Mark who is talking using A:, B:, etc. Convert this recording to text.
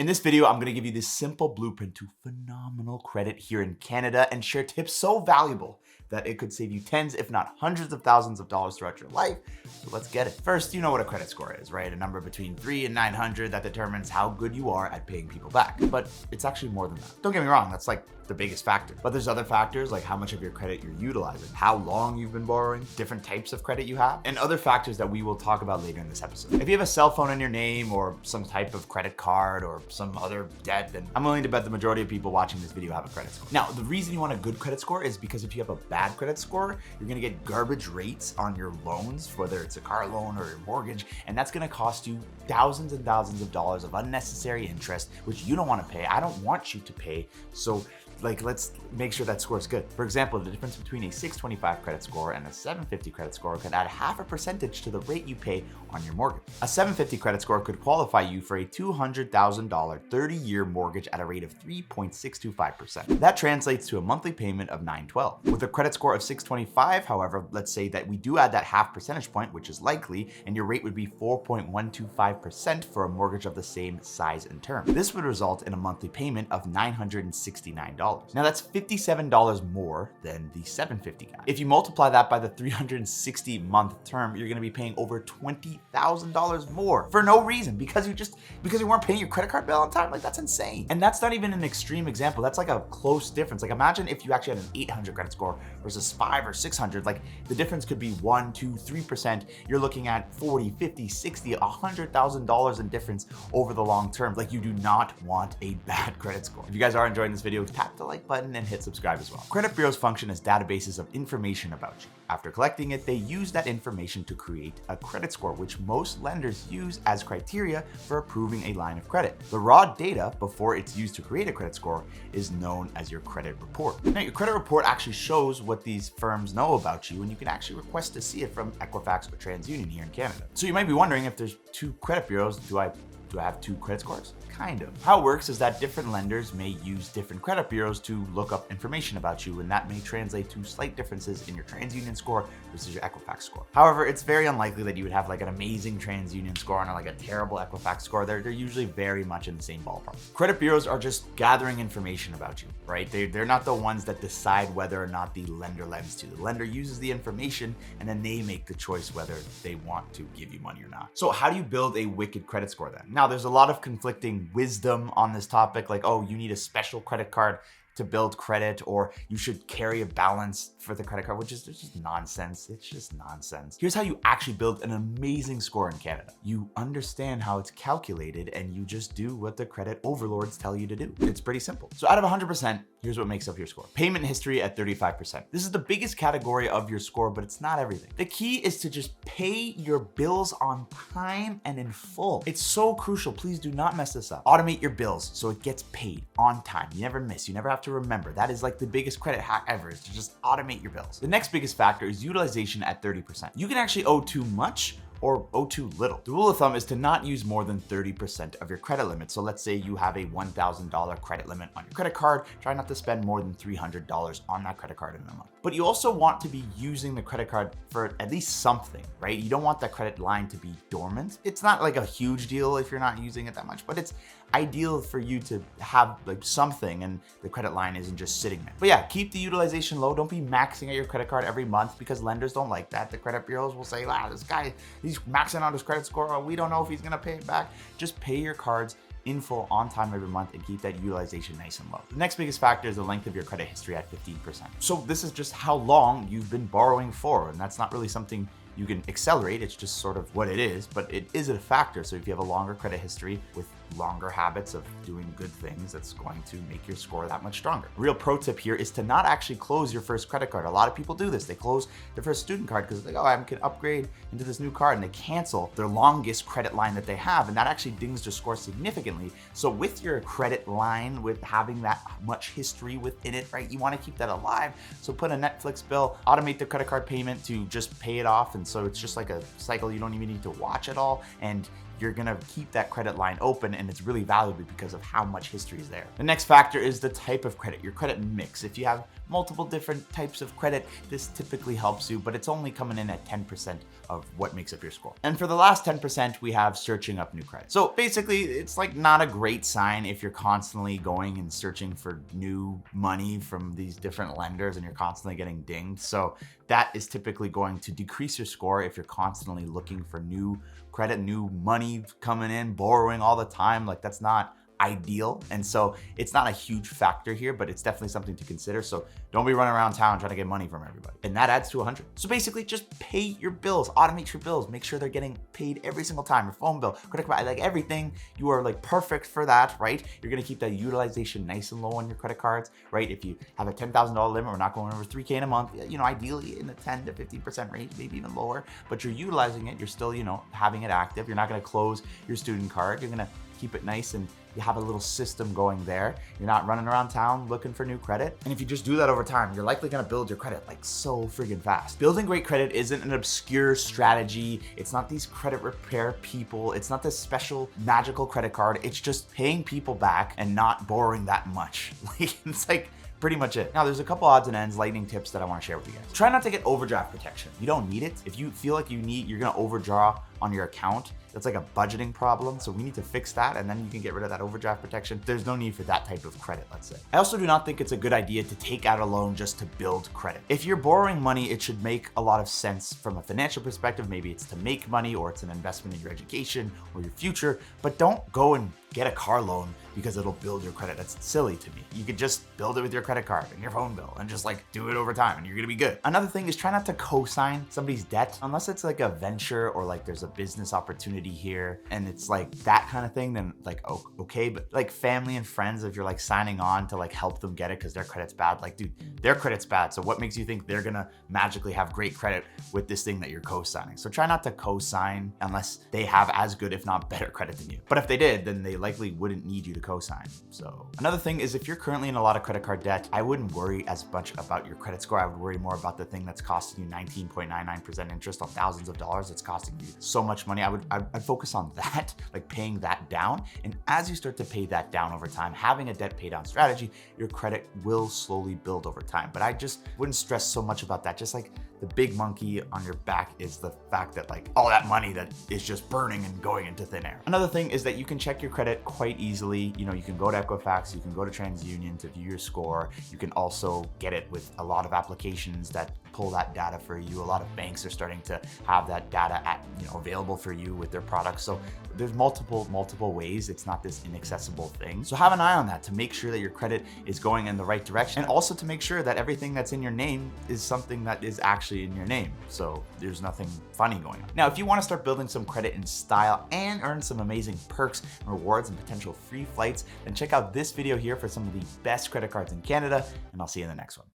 A: In this video, I'm gonna give you this simple blueprint to phenomenal credit here in Canada and share tips so valuable that it could save you tens, if not hundreds of thousands of dollars throughout your life. So let's get it. First, you know what a credit score is, right? A number between three and 900 that determines how good you are at paying people back. But it's actually more than that. Don't get me wrong, that's like the biggest factor. But there's other factors like how much of your credit you're utilizing, how long you've been borrowing, different types of credit you have, and other factors that we will talk about later in this episode. If you have a cell phone in your name or some type of credit card or some other debt, then I'm willing to bet the majority of people watching this video have a credit score. Now, the reason you want a good credit score is because if you have a bad credit score, you're gonna get garbage rates on your loans, whether it's a car loan or your mortgage, and that's gonna cost you thousands and thousands of dollars of unnecessary interest, which you don't wanna pay. I don't want you to pay. So like let's make sure that score is good. For example, the difference between a 625 credit score and a 750 credit score could add half a percentage to the rate you pay on your mortgage. A 750 credit score could qualify you for a $200,000 30-year mortgage at a rate of 3.625%. That translates to a monthly payment of 912. With a credit score of 625, however, let's say that we do add that half percentage point, which is likely, and your rate would be 4.125% for a mortgage of the same size and term. This would result in a monthly payment of $969. Now that's $57 more than the 750 guy. If you multiply that by the 360 month term, you're gonna be paying over $20,000 more for no reason because you just, because you weren't paying your credit card bill on time. Like that's insane. And that's not even an extreme example. That's like a close difference. Like imagine if you actually had an 800 credit score versus five or 600, like the difference could be one, two, 3%. You're looking at 40, 50, 60, $100,000 in difference over the long term. Like you do not want a bad credit score. If you guys are enjoying this video, tap the like button and hit subscribe as well. Credit bureaus function as databases of information about you. After collecting it, they use that information to create a credit score, which most lenders use as criteria for approving a line of credit. The raw data before it's used to create a credit score is known as your credit report. Now, your credit report actually shows what these firms know about you, and you can actually request to see it from Equifax or TransUnion here in Canada. So you might be wondering if there's two credit bureaus, do I do I have two credit scores? Kind of. How it works is that different lenders may use different credit bureaus to look up information about you, and that may translate to slight differences in your TransUnion score versus your Equifax score. However, it's very unlikely that you would have like an amazing TransUnion score and like a terrible Equifax score. They're, they're usually very much in the same ballpark. Credit bureaus are just gathering information about you, right? They, they're not the ones that decide whether or not the lender lends to. The lender uses the information and then they make the choice whether they want to give you money or not. So, how do you build a wicked credit score then? Now, there's a lot of conflicting wisdom on this topic, like, oh, you need a special credit card to build credit or you should carry a balance for the credit card, which is just nonsense. It's just nonsense. Here's how you actually build an amazing score in Canada. You understand how it's calculated and you just do what the credit overlords tell you to do. It's pretty simple. So out of 100%, here's what makes up your score. Payment history at 35%. This is the biggest category of your score, but it's not everything. The key is to just pay your bills on time and in full. It's so crucial. Please do not mess this up. Automate your bills so it gets paid on time. You never miss. You never have to remember. That is like the biggest credit hack ever is to just automate your bills. The next biggest factor is utilization at 30%. You can actually owe too much or owe too little. The rule of thumb is to not use more than 30% of your credit limit. So let's say you have a $1,000 credit limit on your credit card. Try not to spend more than $300 on that credit card in a month. But you also want to be using the credit card for at least something, right? You don't want that credit line to be dormant. It's not like a huge deal if you're not using it that much, but it's ideal for you to have like something and the credit line isn't just sitting there. But yeah, keep the utilization low. Don't be maxing out your credit card every month because lenders don't like that. The credit bureaus will say, wow, this guy, he's maxing out his credit score. Oh, we don't know if he's gonna pay it back. Just pay your cards in full on time every month and keep that utilization nice and low. The next biggest factor is the length of your credit history at 15%. So this is just how long you've been borrowing for, and that's not really something you can accelerate. It's just sort of what it is, but it is a factor. So if you have a longer credit history with longer habits of doing good things, that's going to make your score that much stronger. Real pro tip here is to not actually close your first credit card. A lot of people do this. They close their first student card because they go, oh, I can upgrade into this new card and they cancel their longest credit line that they have. And that actually dings their score significantly. So with your credit line, with having that much history within it, right, you want to keep that alive. So put a Netflix bill, automate the credit card payment to just pay it off. And so it's just like a cycle you don't even need to watch at all. And you're gonna keep that credit line open and it's really valuable because of how much history is there. The next factor is the type of credit, your credit mix. If you have multiple different types of credit, this typically helps you, but it's only coming in at 10% of what makes up your score. And for the last 10%, we have searching up new credit. So basically, it's like not a great sign if you're constantly going and searching for new money from these different lenders and you're constantly getting dinged. So that is typically going to decrease your score if you're constantly looking for new credit, new money coming in, borrowing all the time. Like that's not ideal. And so it's not a huge factor here, but it's definitely something to consider. So don't be running around town trying to get money from everybody. And that adds to 100. So basically just pay your bills, automate your bills, make sure they're getting paid every single time. Your phone bill, credit card, like everything, you are like perfect for that, right? You're gonna keep that utilization nice and low on your credit cards, right? If you have a $10,000 limit, we're not going over 3K in a month, you know, ideally in the 10 to 15% range, maybe even lower, but you're utilizing it, you're still, you know, having it active. You're not gonna close your student card. You're gonna keep it nice and you have a little system going there. You're not running around town looking for new credit. And if you just do that over time, you're likely gonna build your credit like so friggin' fast. Building great credit isn't an obscure strategy. It's not these credit repair people. It's not this special magical credit card. It's just paying people back and not borrowing that much. Like it's like pretty much it. Now, there's a couple odds and ends, lightning tips that I want to share with you guys. Try not to get overdraft protection. You don't need it. If you feel like you need, you're gonna overdraw on your account. That's like a budgeting problem. So we need to fix that and then you can get rid of that overdraft protection. There's no need for that type of credit, let's say. I also do not think it's a good idea to take out a loan just to build credit. If you're borrowing money, it should make a lot of sense from a financial perspective. Maybe it's to make money or it's an investment in your education or your future, but don't go and get a car loan because it'll build your credit. That's silly to me. You could just build it with your credit card and your phone bill and just like do it over time and you're gonna be good. Another thing is try not to co-sign somebody's debt unless it's like a venture or like there's a business opportunity here and it's like that kind of thing, then like okay, but like family and friends, if you're like signing on to like help them get it because their credit's bad, like dude, their credit's bad. So what makes you think they're gonna magically have great credit with this thing that you're co-signing? So try not to co-sign unless they have as good, if not better credit than you. But if they did, then they likely wouldn't need you to co-sign. So another thing is if you're currently in a lot of credit card debt, I wouldn't worry as much about your credit score. I would worry more about the thing that's costing you 19.99% interest on thousands of dollars. It's costing you so much money. I would I'd, focus on that, like paying that down. And as you start to pay that down over time, having a debt pay down strategy, your credit will slowly build over time. But I just wouldn't stress so much about that. Just like the big monkey on your back is the fact that like all that money that is just burning and going into thin air. Another thing is that you can check your credit quite easily. You know, you can go to Equifax, you can go to TransUnion to view your score. You can also get it with a lot of applications that pull that data for you. A lot of banks are starting to have that data at, you know, available for you with their products. So there's multiple, multiple ways. It's not this inaccessible thing. So have an eye on that to make sure that your credit is going in the right direction and also to make sure that everything that's in your name is something that is actually in your name. So there's nothing funny going on. Now, if you want to start building some credit in style and earn some amazing perks, rewards, and potential free flights, then check out this video here for some of the best credit cards in Canada, and I'll see you in the next one.